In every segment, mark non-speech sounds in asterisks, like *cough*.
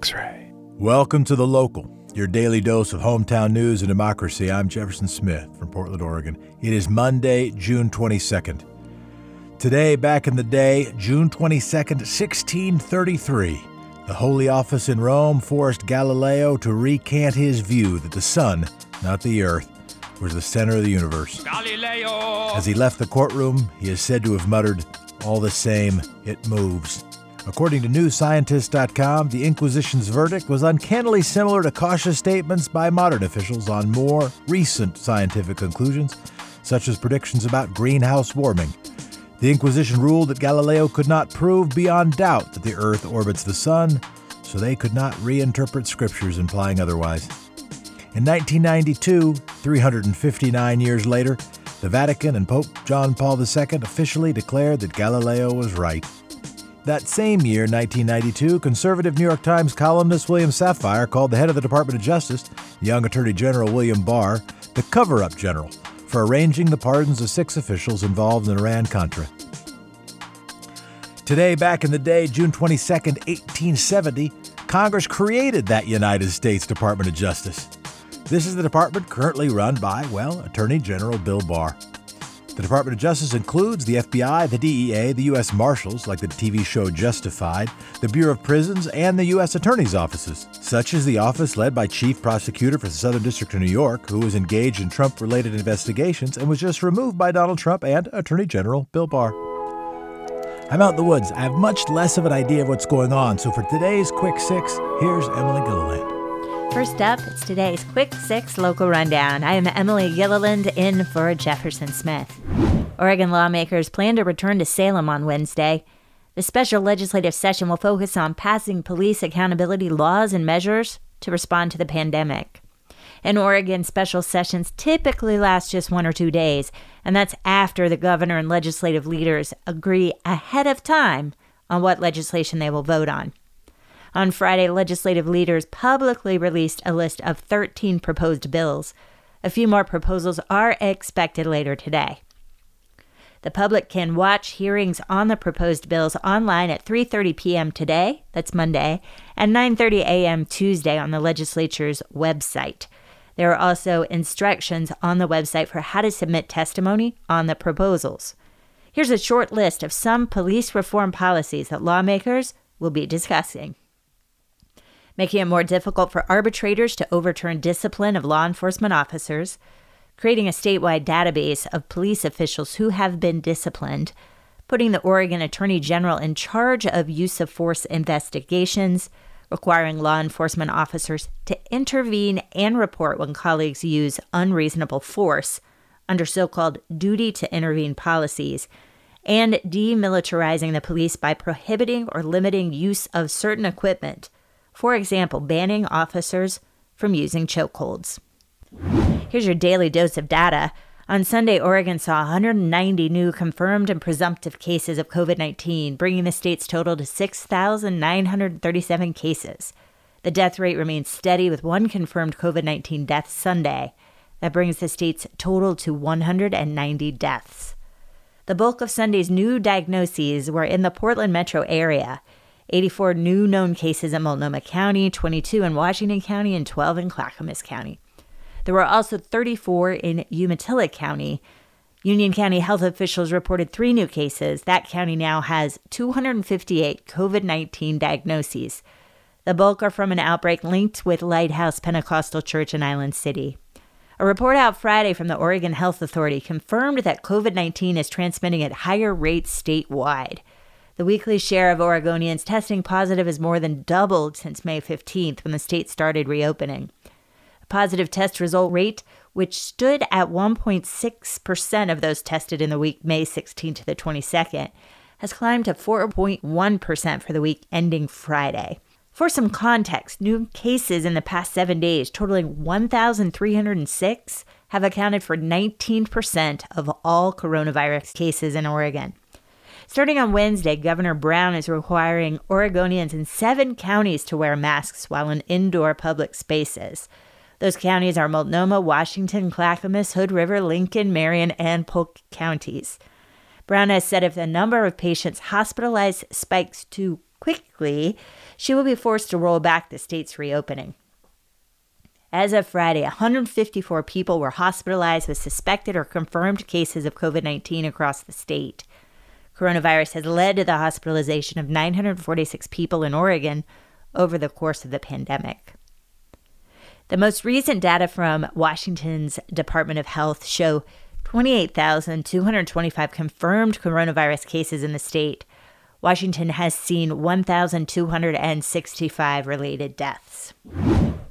X Ray. Welcome to The Local, your daily dose of hometown news and democracy. I'm Jefferson Smith from Portland, Oregon. It is Monday, June 22nd. Today, back in the day, June 22nd, 1633, the Holy Office in Rome forced Galileo to recant his view that the sun, not the earth, was the center of the universe. Galileo! As he left the courtroom, he is said to have muttered, All the same, it moves. According to NewScientist.com, the Inquisition's verdict was uncannily similar to cautious statements by modern officials on more recent scientific conclusions, such as predictions about greenhouse warming. The Inquisition ruled that Galileo could not prove beyond doubt that the Earth orbits the Sun, so they could not reinterpret scriptures implying otherwise. In 1992, 359 years later, the Vatican and Pope John Paul II officially declared that Galileo was right. That same year, 1992, conservative New York Times columnist William Safire called the head of the Department of Justice, young Attorney General William Barr, the cover up general for arranging the pardons of six officials involved in Iran Contra. Today, back in the day, June 22, 1870, Congress created that United States Department of Justice. This is the department currently run by, well, Attorney General Bill Barr. The Department of Justice includes the FBI, the DEA, the U.S. Marshals, like the TV show Justified, the Bureau of Prisons, and the U.S. Attorney's offices, such as the office led by Chief Prosecutor for the Southern District of New York, who was engaged in Trump related investigations and was just removed by Donald Trump and Attorney General Bill Barr. I'm out in the woods. I have much less of an idea of what's going on, so for today's Quick Six, here's Emily Gilliland. First up, it's today's Quick Six local rundown. I am Emily Gilliland in for Jefferson Smith. Oregon lawmakers plan to return to Salem on Wednesday. The special legislative session will focus on passing police accountability laws and measures to respond to the pandemic. In Oregon, special sessions typically last just one or two days, and that's after the governor and legislative leaders agree ahead of time on what legislation they will vote on. On Friday, legislative leaders publicly released a list of 13 proposed bills. A few more proposals are expected later today. The public can watch hearings on the proposed bills online at 3:30 p.m. today, that's Monday, and 9:30 a.m. Tuesday on the legislature's website. There are also instructions on the website for how to submit testimony on the proposals. Here's a short list of some police reform policies that lawmakers will be discussing making it more difficult for arbitrators to overturn discipline of law enforcement officers, creating a statewide database of police officials who have been disciplined, putting the Oregon Attorney General in charge of use of force investigations, requiring law enforcement officers to intervene and report when colleagues use unreasonable force under so called duty to intervene policies, and demilitarizing the police by prohibiting or limiting use of certain equipment for example, banning officers from using chokeholds. Here's your daily dose of data. On Sunday, Oregon saw 190 new confirmed and presumptive cases of COVID 19, bringing the state's total to 6,937 cases. The death rate remains steady with one confirmed COVID 19 death Sunday. That brings the state's total to 190 deaths. The bulk of Sunday's new diagnoses were in the Portland metro area. 84 new known cases in Multnomah County, 22 in Washington County, and 12 in Clackamas County. There were also 34 in Umatilla County. Union County health officials reported three new cases. That county now has 258 COVID 19 diagnoses. The bulk are from an outbreak linked with Lighthouse Pentecostal Church in Island City. A report out Friday from the Oregon Health Authority confirmed that COVID 19 is transmitting at higher rates statewide. The weekly share of Oregonians testing positive has more than doubled since May 15th when the state started reopening. A positive test result rate, which stood at 1.6% of those tested in the week May 16th to the 22nd, has climbed to 4.1% for the week ending Friday. For some context, new cases in the past seven days, totaling 1,306, have accounted for 19% of all coronavirus cases in Oregon. Starting on Wednesday, Governor Brown is requiring Oregonians in seven counties to wear masks while in indoor public spaces. Those counties are Multnomah, Washington, Clackamas, Hood River, Lincoln, Marion, and Polk counties. Brown has said if the number of patients hospitalized spikes too quickly, she will be forced to roll back the state's reopening. As of Friday, 154 people were hospitalized with suspected or confirmed cases of COVID 19 across the state. Coronavirus has led to the hospitalization of 946 people in Oregon over the course of the pandemic. The most recent data from Washington's Department of Health show 28,225 confirmed coronavirus cases in the state. Washington has seen 1,265 related deaths.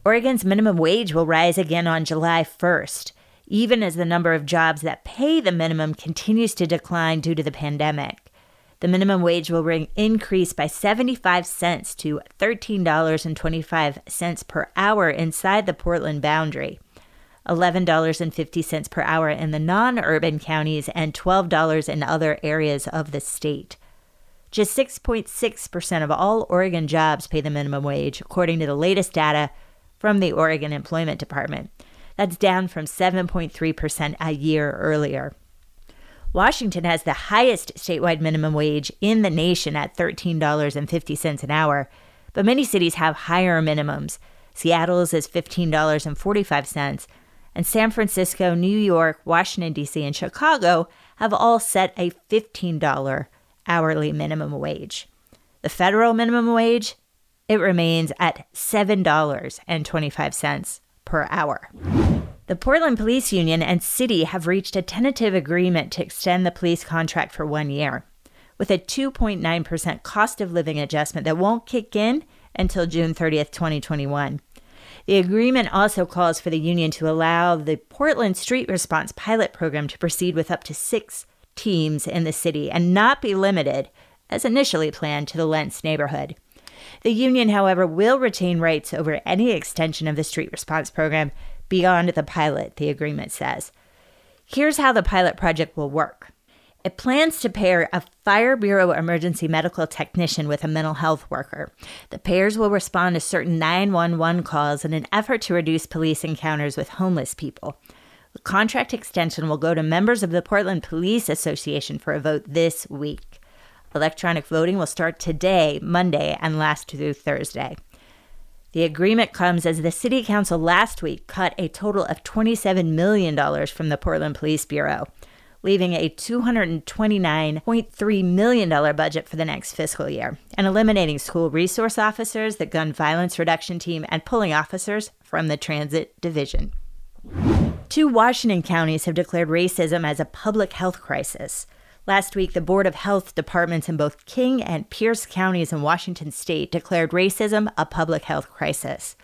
Oregon's minimum wage will rise again on July 1st, even as the number of jobs that pay the minimum continues to decline due to the pandemic. The minimum wage will increase by 75 cents to $13.25 per hour inside the Portland boundary. $11.50 per hour in the non urban counties and $12 in other areas of the state. Just 6.6% of all Oregon jobs pay the minimum wage, according to the latest data from the Oregon Employment Department. That's down from 7.3% a year earlier. Washington has the highest statewide minimum wage in the nation at $13.50 an hour, but many cities have higher minimums. Seattle's is $15.45, and San Francisco, New York, Washington, D.C., and Chicago have all set a $15 hourly minimum wage. The federal minimum wage, it remains at $7.25 per hour. The Portland Police Union and City have reached a tentative agreement to extend the police contract for one year, with a 2.9% cost of living adjustment that won't kick in until June 30th, 2021. The agreement also calls for the union to allow the Portland Street Response pilot program to proceed with up to six teams in the city and not be limited, as initially planned, to the Lents neighborhood. The union, however, will retain rights over any extension of the street response program beyond the pilot, the agreement says. Here's how the pilot project will work. It plans to pair a Fire Bureau emergency medical technician with a mental health worker. The pairs will respond to certain 911 calls in an effort to reduce police encounters with homeless people. The contract extension will go to members of the Portland Police Association for a vote this week. Electronic voting will start today, Monday, and last through Thursday. The agreement comes as the City Council last week cut a total of $27 million from the Portland Police Bureau, leaving a $229.3 million budget for the next fiscal year, and eliminating school resource officers, the gun violence reduction team, and pulling officers from the transit division. Two Washington counties have declared racism as a public health crisis. Last week, the Board of Health departments in both King and Pierce counties in Washington state declared racism a public health crisis.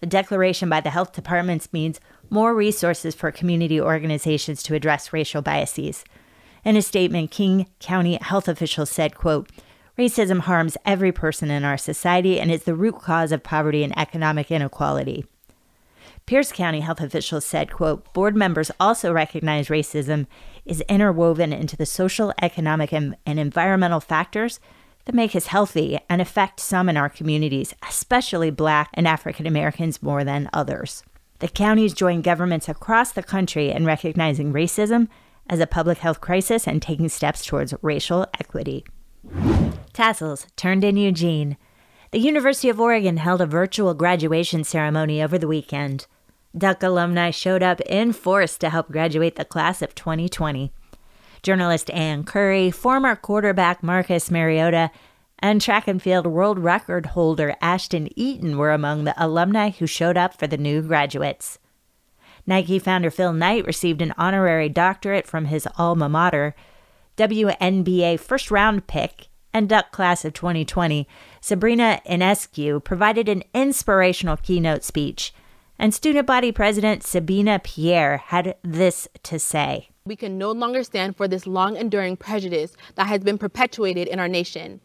The declaration by the health departments means more resources for community organizations to address racial biases. In a statement, King County health officials said, quote, Racism harms every person in our society and is the root cause of poverty and economic inequality. Pierce County health officials said, quote, board members also recognize racism is interwoven into the social, economic, and, and environmental factors that make us healthy and affect some in our communities, especially Black and African Americans more than others. The counties join governments across the country in recognizing racism as a public health crisis and taking steps towards racial equity. Tassels turned in Eugene. The University of Oregon held a virtual graduation ceremony over the weekend. Duck alumni showed up in force to help graduate the class of 2020. Journalist Ann Curry, former quarterback Marcus Mariota, and track and field world record holder Ashton Eaton were among the alumni who showed up for the new graduates. Nike founder Phil Knight received an honorary doctorate from his alma mater. WNBA first round pick and Duck class of 2020, Sabrina Ionescu provided an inspirational keynote speech and student body president Sabina Pierre had this to say. We can no longer stand for this long enduring prejudice that has been perpetuated in our nation.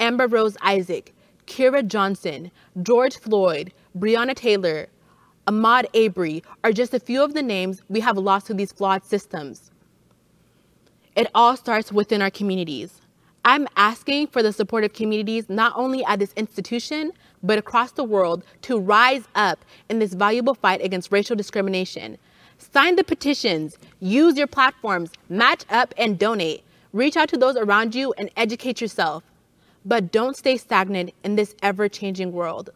Amber Rose Isaac, Kira Johnson, George Floyd, Breonna Taylor, Ahmaud Arbery are just a few of the names we have lost to these flawed systems. It all starts within our communities. I'm asking for the support of communities not only at this institution, but across the world to rise up in this valuable fight against racial discrimination. Sign the petitions, use your platforms, match up and donate. Reach out to those around you and educate yourself. but don't stay stagnant in this ever changing world.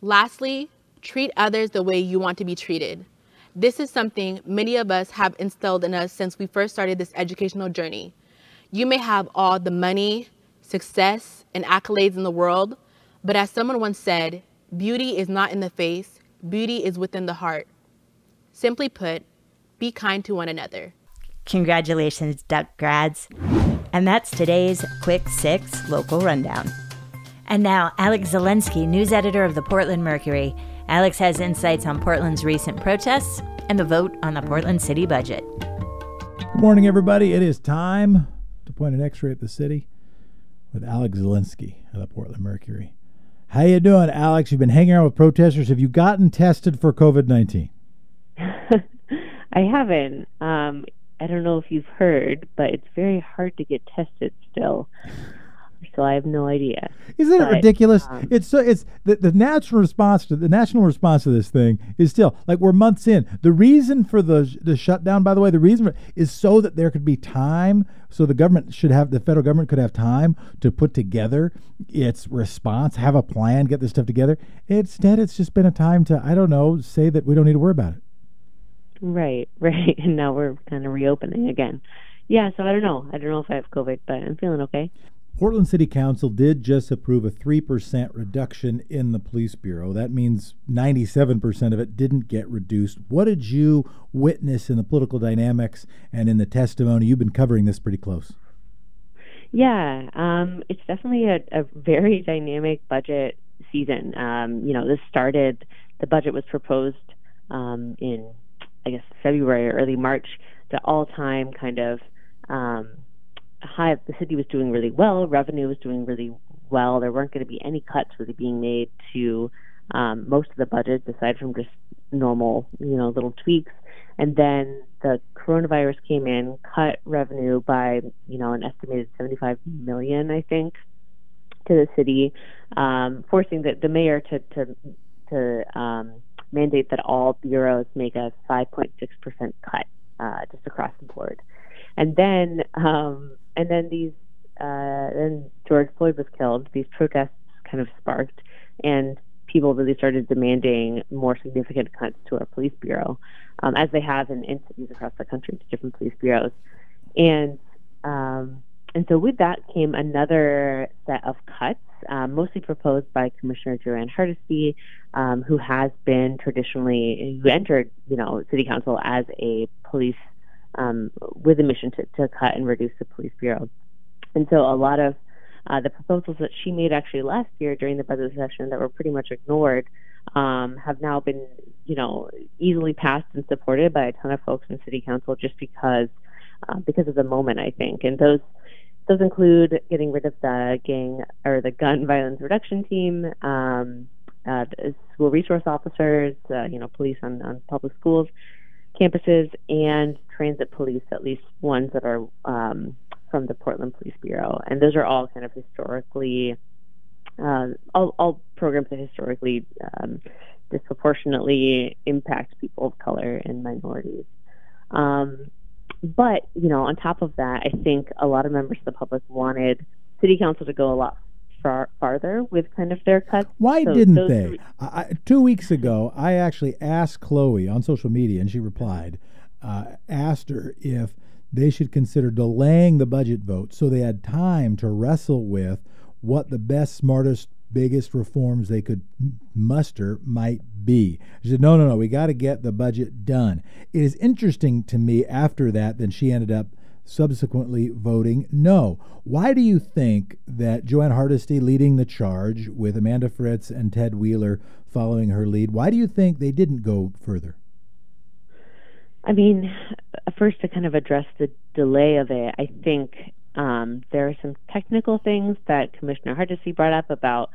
Lastly, treat others the way you want to be treated. This is something many of us have instilled in us since we first started this educational journey. You may have all the money, success, and accolades in the world, but as someone once said, beauty is not in the face, beauty is within the heart. Simply put, be kind to one another. Congratulations, Duck grads. And that's today's Quick Six Local Rundown. And now, Alex Zielinski, news editor of the Portland Mercury. Alex has insights on Portland's recent protests and the vote on the Portland city budget. Good morning, everybody. It is time to point an X-ray at the city with Alex Zielinski of the Portland Mercury. How you doing, Alex? You've been hanging out with protesters. Have you gotten tested for COVID nineteen? *laughs* I haven't. Um, I don't know if you've heard, but it's very hard to get tested still. *laughs* So I have no idea. Isn't but, it ridiculous? Um, it's so it's the, the natural response to the national response to this thing is still like we're months in. The reason for the the shutdown, by the way, the reason for, is so that there could be time, so the government should have the federal government could have time to put together its response, have a plan, get this stuff together. Instead, it's just been a time to I don't know say that we don't need to worry about it. Right, *laughs* right. And now we're kind of reopening again. Yeah, so I don't know. I don't know if I have COVID, but I'm feeling okay. Portland City Council did just approve a 3% reduction in the police bureau. That means 97% of it didn't get reduced. What did you witness in the political dynamics and in the testimony? You've been covering this pretty close. Yeah, um, it's definitely a, a very dynamic budget season. Um, you know, this started, the budget was proposed um, in, I guess, February or early March, the all time kind of. High the city was doing really well revenue was doing really well. There weren't going to be any cuts really being made to um, most of the budget aside from just normal you know little tweaks. And then the coronavirus came in cut revenue by you know an estimated 75 million i think to the city um, forcing the, the mayor to to to um, mandate that all bureaus make a 5.6% cut uh, just across the board and then um, and then these uh, then George Floyd was killed. These protests kind of sparked, and people really started demanding more significant cuts to our police bureau, um, as they have in, in cities across the country to different police bureaus, and um, and so with that came another set of cuts, um, mostly proposed by Commissioner Jo Ann Hardesty, um, who has been traditionally who entered you know city council as a police um, with a mission to, to cut and reduce the police bureau. And so a lot of uh, the proposals that she made actually last year during the budget session that were pretty much ignored um, have now been, you know, easily passed and supported by a ton of folks in city council just because uh, because of the moment, I think. And those those include getting rid of the gang or the gun violence reduction team, um, uh, school resource officers, uh, you know, police on, on public schools, campuses and transit police, at least ones that are um, from the Portland Police Bureau. And those are all kind of historically, uh, all, all, programs that historically um, disproportionately impact people of color and minorities. Um, but, you know, on top of that, I think a lot of members of the public wanted city council to go a lot far farther with kind of their cuts. Why so didn't they? I, two weeks ago, I actually asked Chloe on social media, and she replied, uh, asked her if they should consider delaying the budget vote so they had time to wrestle with what the best, smartest, biggest reforms they could muster might be. She said, no, no, no, we got to get the budget done. It is interesting to me after that, then she ended up subsequently voting no. Why do you think that Jo Ann Hardesty leading the charge with Amanda Fritz and Ted Wheeler following her lead, why do you think they didn't go further? I mean, first to kind of address the delay of it, I think um, there are some technical things that Commissioner Hardesty brought up about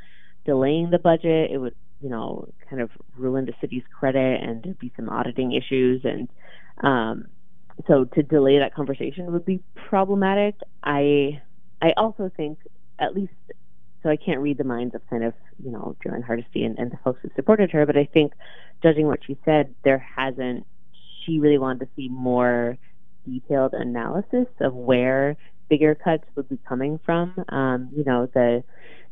delaying the budget. It would, you know, kind of ruin the city's credit and there'd be some auditing issues and um, so to delay that conversation would be problematic. I I also think at least so I can't read the minds of kind of you know Jo Ann Hardesty and, and the folks who supported her, but I think judging what she said, there hasn't she really wanted to see more detailed analysis of where bigger cuts would be coming from. Um, you know, the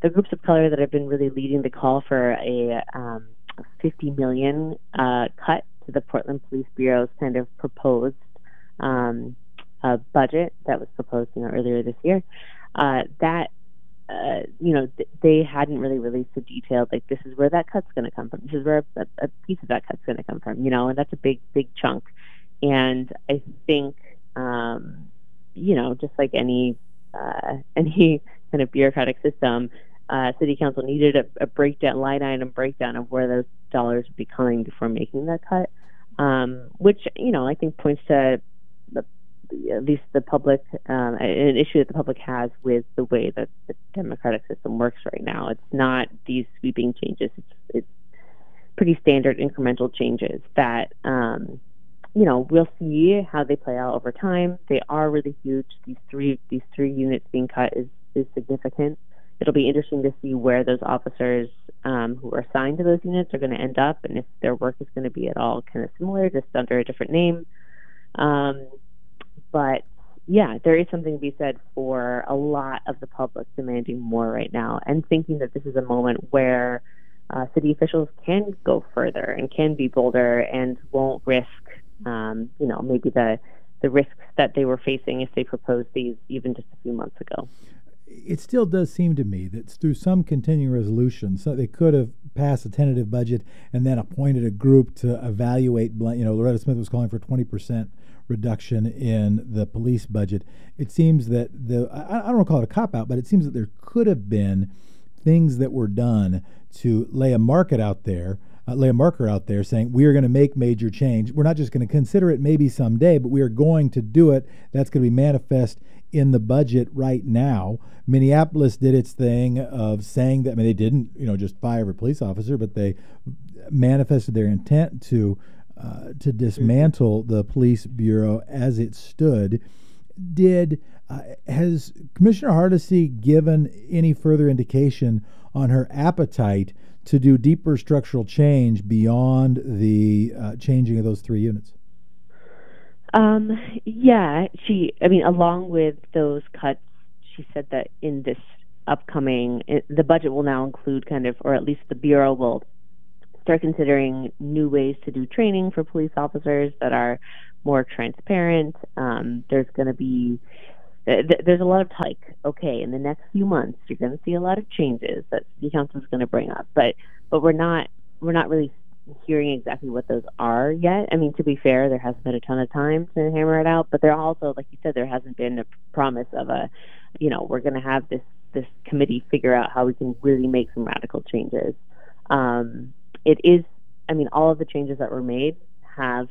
the groups of color that have been really leading the call for a um, 50 million uh, cut to the Portland Police Bureau's kind of proposed um, budget that was proposed, you know, earlier this year. Uh, that uh, you know, th- they hadn't really released the details. Like, this is where that cut's going to come from. This is where a, a piece of that cut's going to come from. You know, and that's a big, big chunk. And I think, um, you know, just like any uh, *laughs* any kind of bureaucratic system, uh, city council needed a, a, breakdown, line item breakdown of where those dollars would be coming before making that cut, um, which you know I think points to the, at least the public um, an issue that the public has with the way that the democratic system works right now. It's not these sweeping changes; it's, it's pretty standard incremental changes that. Um, you know, we'll see how they play out over time. They are really huge. These three these three units being cut is is significant it'll be interesting to see where those officers um, who are assigned to those units are going to end up and if their work is going to be at all kind of similar, just under a different name. Um, but yeah, there is something to be said for a lot of the public demanding more right now and thinking that this is a moment where uh, city officials can go further and can be bolder and won't risk, um, you know, maybe the the risks that they were facing if they proposed these even just a few months ago it still does seem to me that through some continuing resolution, so they could have passed a tentative budget and then appointed a group to evaluate. You know, Loretta Smith was calling for twenty percent reduction in the police budget. It seems that the I, I don't want to call it a cop out, but it seems that there could have been things that were done to lay a market out there. Uh, lay a marker out there saying we are going to make major change. We're not just going to consider it maybe someday, but we are going to do it. That's going to be manifest in the budget right now. Minneapolis did its thing of saying that I mean they didn't you know just fire a police officer, but they manifested their intent to uh, to dismantle the police bureau as it stood. Did uh, has Commissioner Hardesty given any further indication on her appetite to do deeper structural change beyond the uh, changing of those three units? Um, yeah, she, I mean, along with those cuts, she said that in this upcoming, the budget will now include kind of, or at least the Bureau will start considering new ways to do training for police officers that are more transparent. Um, there's going to be, there's a lot of like, okay, in the next few months, you're going to see a lot of changes that City Council is going to bring up, but but we're not we're not really hearing exactly what those are yet. I mean, to be fair, there hasn't been a ton of time to hammer it out, but there also, like you said, there hasn't been a promise of a, you know, we're going to have this this committee figure out how we can really make some radical changes. Um, it is, I mean, all of the changes that were made have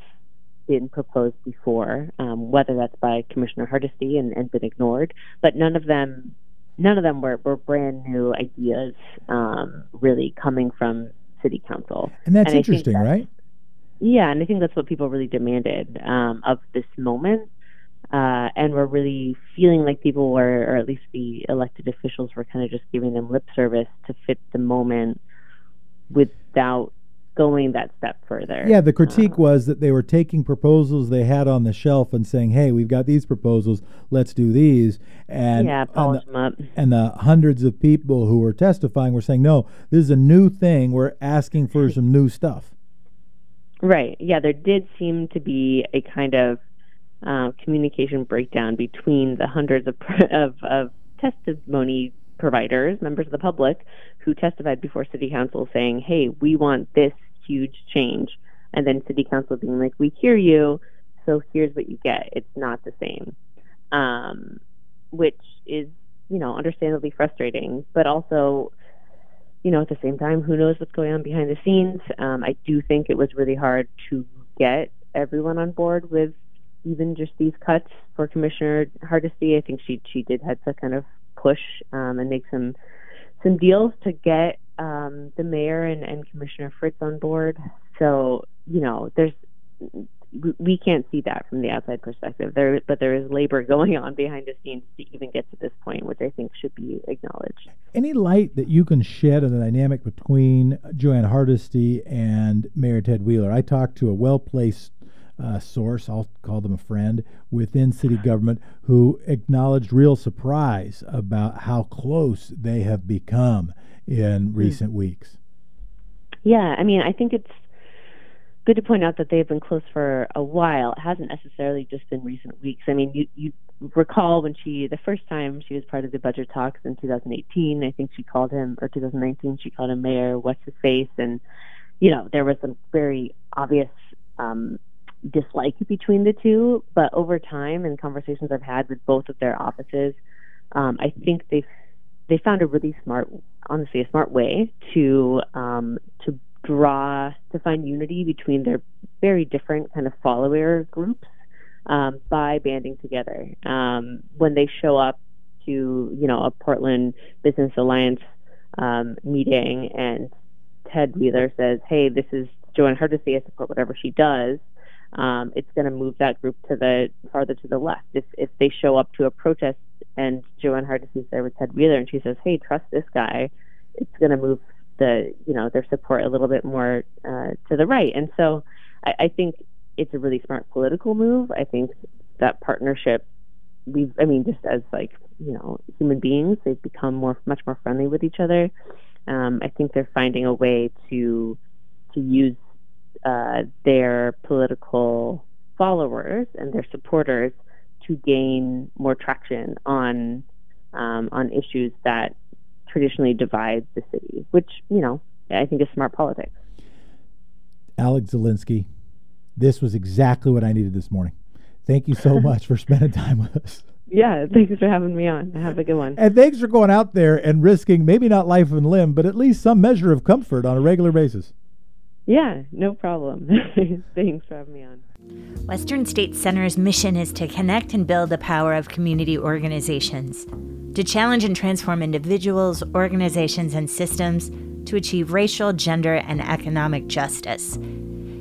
been proposed before, um, whether that's by Commissioner Hardesty and, and been ignored, but none of them none of them were, were brand new ideas um, really coming from city council. And that's and interesting, that's, right? Yeah, and I think that's what people really demanded um, of this moment. Uh, and we're really feeling like people were, or at least the elected officials were kind of just giving them lip service to fit the moment without going that step further. Yeah, the critique uh, was that they were taking proposals they had on the shelf and saying, "Hey, we've got these proposals, let's do these." And yeah, polish and the, them up. And the hundreds of people who were testifying were saying, "No, this is a new thing. We're asking for some new stuff." Right. Yeah, there did seem to be a kind of uh, communication breakdown between the hundreds of, of, of testimony providers, members of the public, who testified before City Council saying, hey, we want this huge change. And then City Council being like, we hear you, so here's what you get. It's not the same. Um, which is, you know, understandably frustrating, but also, you know, at the same time, who knows what's going on behind the scenes. Um, I do think it was really hard to get everyone on board with even just these cuts for Commissioner Hardesty. I think she she did have to kind of push um, and make some some deals to get um, the mayor and, and Commissioner Fritz on board. So you know, there's we can't see that from the outside perspective. There, but there is labor *laughs* going on behind the scenes to even get to this point, which I think should be acknowledged. Any light that you can shed on the dynamic between Jo Ann Hardesty and Mayor Ted Wheeler? I talked to a well placed uh, source, I'll call them a friend, within city government who acknowledged real surprise about how close they have become in hmm. recent mm. weeks. Yeah, I mean, I think it's good to point out that they've been close for a while. It hasn't necessarily just been recent weeks. I mean, you, you recall when she, the first time she was part of the budget talks in 2018, I think she called him, or 2019, she called him Mayor What's His Face. And, you know, there was some very obvious um, dislike between the two. But over time and conversations I've had with both of their offices, um, I think they've they found a really smart, honestly, a smart way to um, to draw to find unity between their very different kind of follower groups um, by banding together. Um, when they show up to you know a Portland Business Alliance um, meeting and Ted Wheeler says, "Hey, this is JoAnn Hardesty. I support whatever she does." Um, it's going to move that group to the farther to the left. If if they show up to a protest and JoAnn Hardesty's there with Ted Wheeler and she says, "Hey, trust this guy," it's going to move the you know their support a little bit more uh, to the right. And so I, I think it's a really smart political move. I think that partnership we've I mean just as like you know human beings they've become more much more friendly with each other. Um, I think they're finding a way to to use uh, their political followers and their supporters to gain more traction on um, on issues that traditionally divide the city, which you know I think is smart politics. Alex Zielinski, this was exactly what I needed this morning. Thank you so *laughs* much for spending time with us. Yeah, thanks for having me on. Have a good one. And thanks for going out there and risking maybe not life and limb, but at least some measure of comfort on a regular basis. Yeah, no problem. *laughs* Thanks for having me on. Western States Center's mission is to connect and build the power of community organizations, to challenge and transform individuals, organizations, and systems to achieve racial, gender, and economic justice.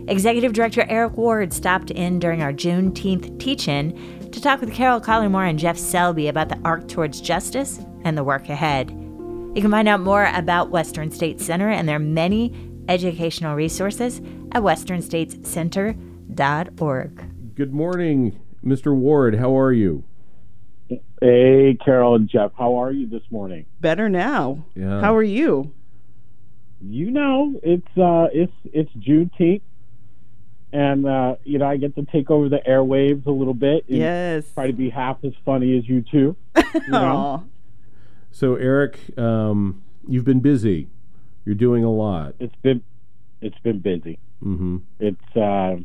Executive Director Eric Ward stopped in during our Juneteenth teach in to talk with Carol Collymore and Jeff Selby about the arc towards justice and the work ahead. You can find out more about Western States Center and their many educational resources at westernstatescenter.org. Good morning, Mr. Ward. How are you? Hey, Carol and Jeff. How are you this morning? Better now. Yeah. How are you? You know, it's uh, it's it's Juneteenth, and uh, you know I get to take over the airwaves a little bit. yes. Try to be half as funny as you two. You *laughs* know? so, Eric, um, you've been busy. You're doing a lot. It's been it's been busy. Mm-hmm. It's uh,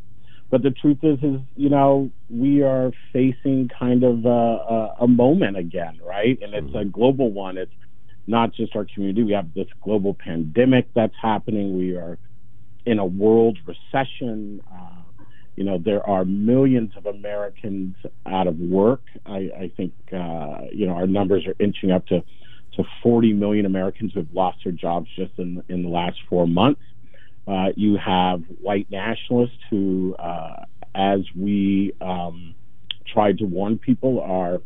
but the truth is, is you know we are facing kind of a, a, a moment again, right? And it's mm-hmm. a global one. It's not just our community. We have this global pandemic that's happening. We are in a world recession. Uh, you know, there are millions of Americans out of work. I, I think, uh, you know, our numbers are inching up to to 40 million Americans who have lost their jobs just in, in the last four months. Uh, you have white nationalists who, uh, as we um, tried to warn people, are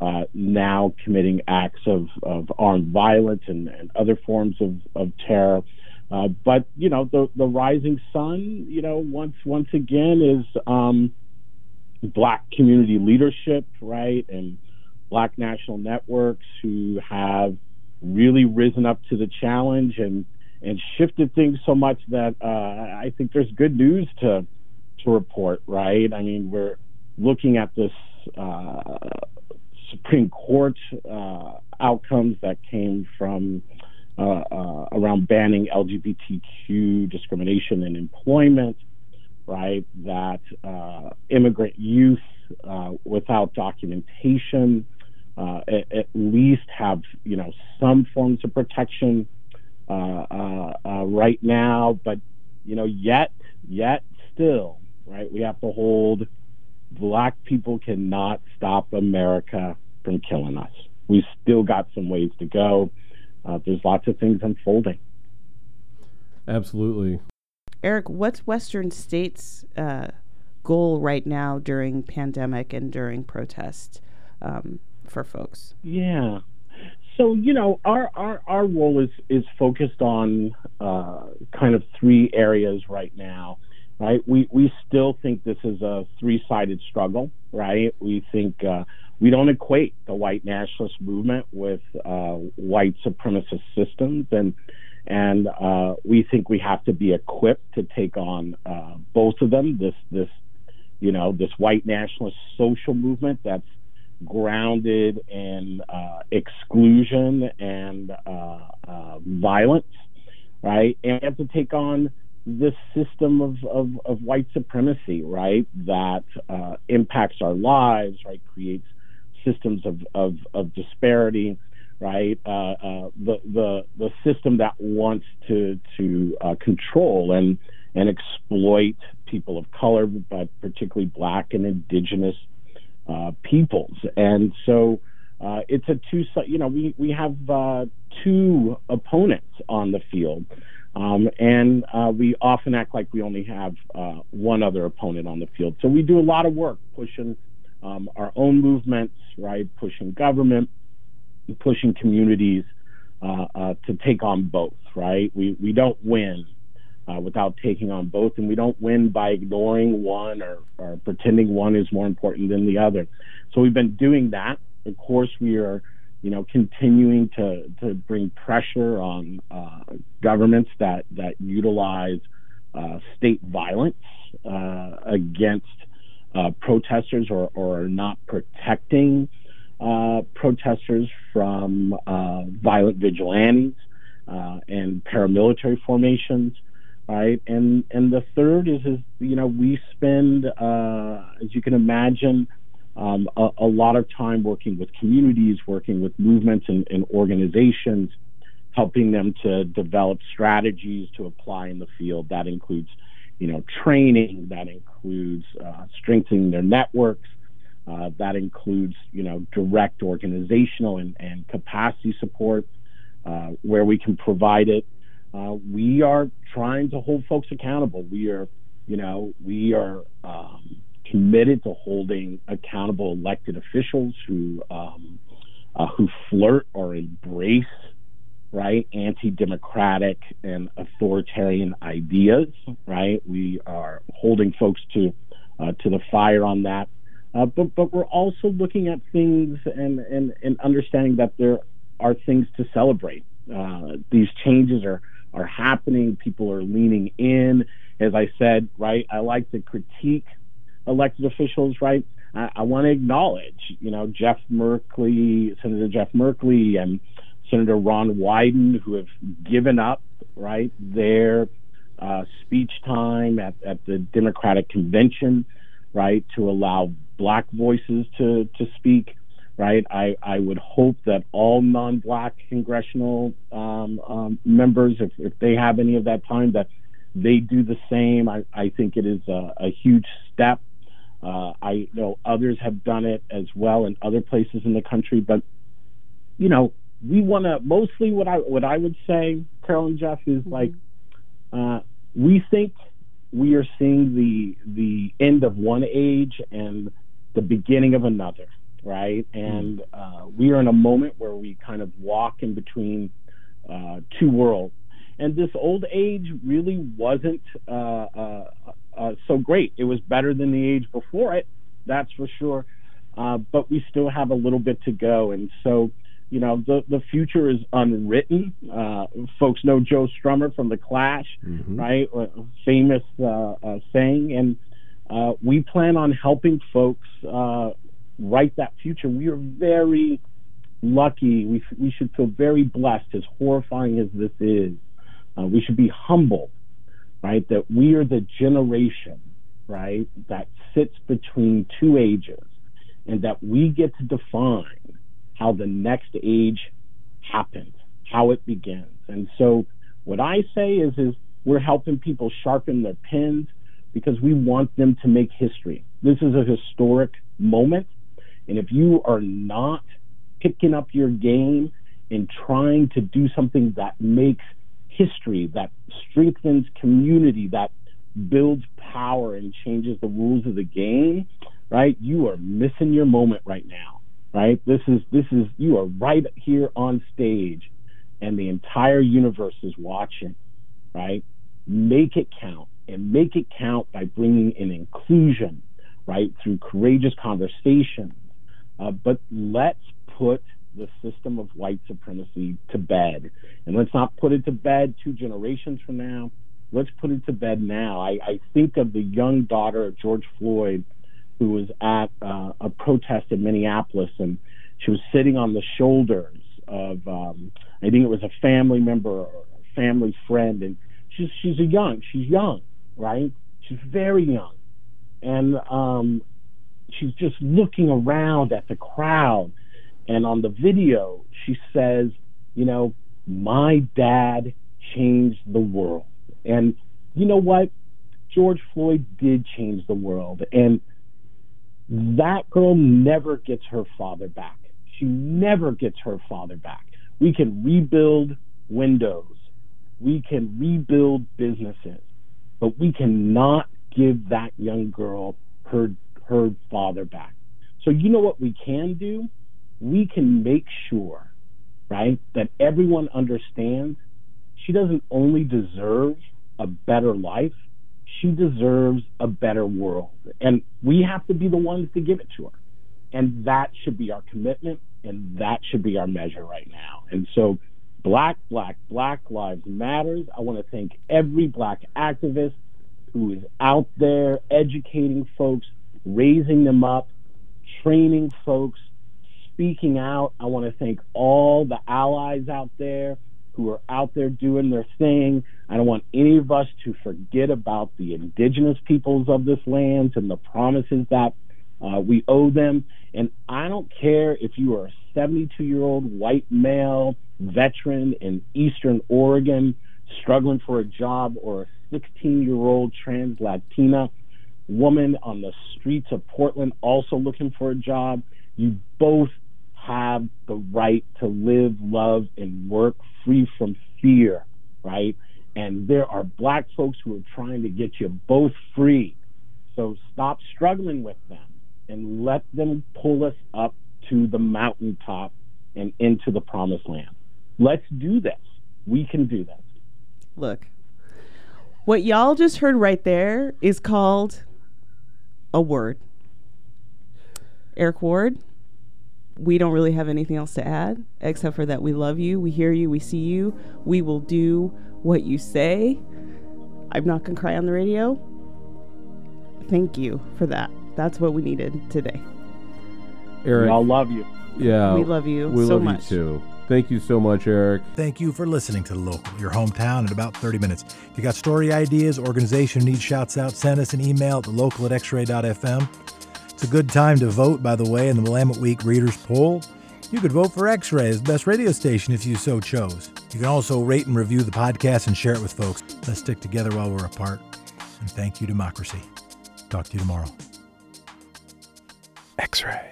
uh, now committing acts of, of armed violence and, and other forms of, of terror. Uh, but you know the the rising sun, you know, once once again is um, black community leadership, right, and black national networks who have really risen up to the challenge and and shifted things so much that uh, I think there's good news to to report. Right? I mean, we're looking at this uh, Supreme Court uh, outcomes that came from uh, uh, around banning LGBTQ discrimination in employment. Right? That uh, immigrant youth without documentation uh, at, at, least have you know some forms of protection uh, uh, uh, right now, but you know yet yet still right we have to hold black people cannot stop America from killing us. We still got some ways to go. Uh, there's lots of things unfolding. Absolutely. Eric, what's Western States' uh, goal right now during pandemic and during protest? Um, for folks? Yeah. So you know, our our, our role is is focused on uh, kind of three areas right now. right? We we still think this is a three-sided struggle, right? We think uh, we don't equate the white nationalist movement with uh, white supremacist systems, and and uh, we think we have to be equipped to take on uh, both of them. This this you know this white nationalist social movement that's grounded in uh, exclusion and uh, uh, violence, right? And have to take on this system of, of, of white supremacy, right? That uh, impacts our lives, right? Creates systems of, of, of disparity, right? Uh, the, the, the system that wants to, to control and, and exploit people of color, but particularly black and indigenous uh, peoples. And so uh, it's a two, you know, we, we have uh, two opponents on the field. Um, and uh, we often act like we only have uh, one other opponent on the field. So we do a lot of work pushing um, our own movements, right? Pushing government, pushing communities uh, to take on both, right? We, we don't win uh, without taking on both. And we don't win by ignoring one or, or pretending one is more important than the other. So we've been doing that. Of course, we are, you know, continuing to, to bring pressure on uh, governments that, that utilize uh, state violence uh, against uh, protesters or, or are not protecting uh, protesters from violent vigilantes and paramilitary formations right? And and the third is is you know we spend uh, as you can imagine um, a, a, lot of time working with communities, working with movements and, and, organizations, helping them to develop strategies to apply in the field. That includes you know training, that includes uh, strengthening their networks. Uh, that includes, you know, direct organizational and, and capacity support uh, where we can provide it uh, we are trying to hold folks accountable. We are, you know, we are um, committed to holding accountable elected officials who um, uh, who flirt or embrace right anti-democratic and authoritarian ideas. Right, we are holding folks to uh, to the fire on that. Uh, but but we're also looking at things and, and and understanding that there are things to celebrate. Uh, these changes are are happening. People are leaning in. As I said, right, I like to critique elected officials, right? I, I want to acknowledge, you know, Jeff Merkley, Senator Jeff Merkley, and Senator Ron Wyden, who have given up, right, their uh, speech time at, at the Democratic convention, right, to allow black voices to, to speak right? I, I would hope that all non-black congressional um, um, members, if, if they have any of that time, that they do the same. I, I think it is a, a huge step. Uh, I know others have done it as well in other places in the country, but you know, we want to mostly what I what I would say, Carol and Jeff, is mm-hmm. like uh, we think we are seeing the the end of one age and the beginning of another right? And mm. uh, we are in a moment where we kind of walk in between uh, two worlds. And this old age really wasn't uh, uh, uh so great. It was better than the age before it, that's for sure. Uh, but we still have a little bit to go. And so, you know, the, the future is unwritten. folks know Joe Strummer from The Clash, mm-hmm. right? famous saying. And we plan on helping folks write that future. We are very lucky. We, we should feel very blessed, as horrifying as this is. Uh, we should be humble, right? That we are the generation, right, that sits between two ages and that we get to define how the next age happens, how it begins. And so what I say is, is we're helping people sharpen their pens because we want them to make history. This is a historic moment and if you are not picking up your game and trying to do something that makes history, that strengthens community, that builds power and changes the rules of the game, right? You are missing your moment right now, right? This is this is you are right here on stage and the entire universe is watching, right? Make it count. and make it count by bringing in inclusion, right, through courageous conversations. Uh, but let's put the system of white supremacy to bed. And let's not put it to bed two generations from now. Let's put it to bed now. I, I think of the young daughter of George Floyd who was at uh, a protest in Minneapolis and she was sitting on the shoulders of, um, I think it was a family member or a family friend. And she's, she's a young, she's young, right? She's very young. And um, she's just looking around at the crowd and on the video, she says, you know, my dad changed the world. And you know what? George Floyd did change the world. And that girl never gets her father back. She never gets her father back. We can rebuild windows, we can rebuild businesses, but we cannot give that young girl her her father back. So you know what we can do? we can make sure, right, that everyone understands she doesn't only deserve a better life, she deserves a better world. And we have to be the ones to give it to her. And that should be our commitment, and that should be our measure right now. And so, Black, Black, Black Lives Matters. I want to thank every Black activist who is out there educating folks, raising them up, training folks, speaking out. I want to thank all the allies out there who are out there doing their thing. I don't want any of us to forget about the indigenous peoples of this land and the promises that uh, we owe them. And I don't care if you are a 72 year old white male veteran in Eastern Oregon struggling for a job or a 16 year old trans Latina woman on the streets of Portland also looking for a job. You both have the right to live, love, and work free from fear, right? And there are black folks who are trying to get you both free. So stop struggling with them and let them pull us up to the mountaintop and into the promised land. Let's do this. We can do this. Look, what y'all just heard right there is called a word. Eric Ward, we don't really have anything else to add except for that we love you, we hear you, we see you, we will do what you say. I'm not going to cry on the radio. Thank you for that. That's what we needed today. Eric, I love you. Yeah, we love you. We so love much. you too. Thank you so much, Eric. Thank you for listening to The Local, your hometown in about 30 minutes. If you got story ideas, organization needs shouts out, send us an email at thelocal at xray.fm. It's a good time to vote, by the way, in the Willamette Week Readers Poll. You could vote for X Ray as the best radio station if you so chose. You can also rate and review the podcast and share it with folks. Let's stick together while we're apart. And thank you, democracy. Talk to you tomorrow. X Ray.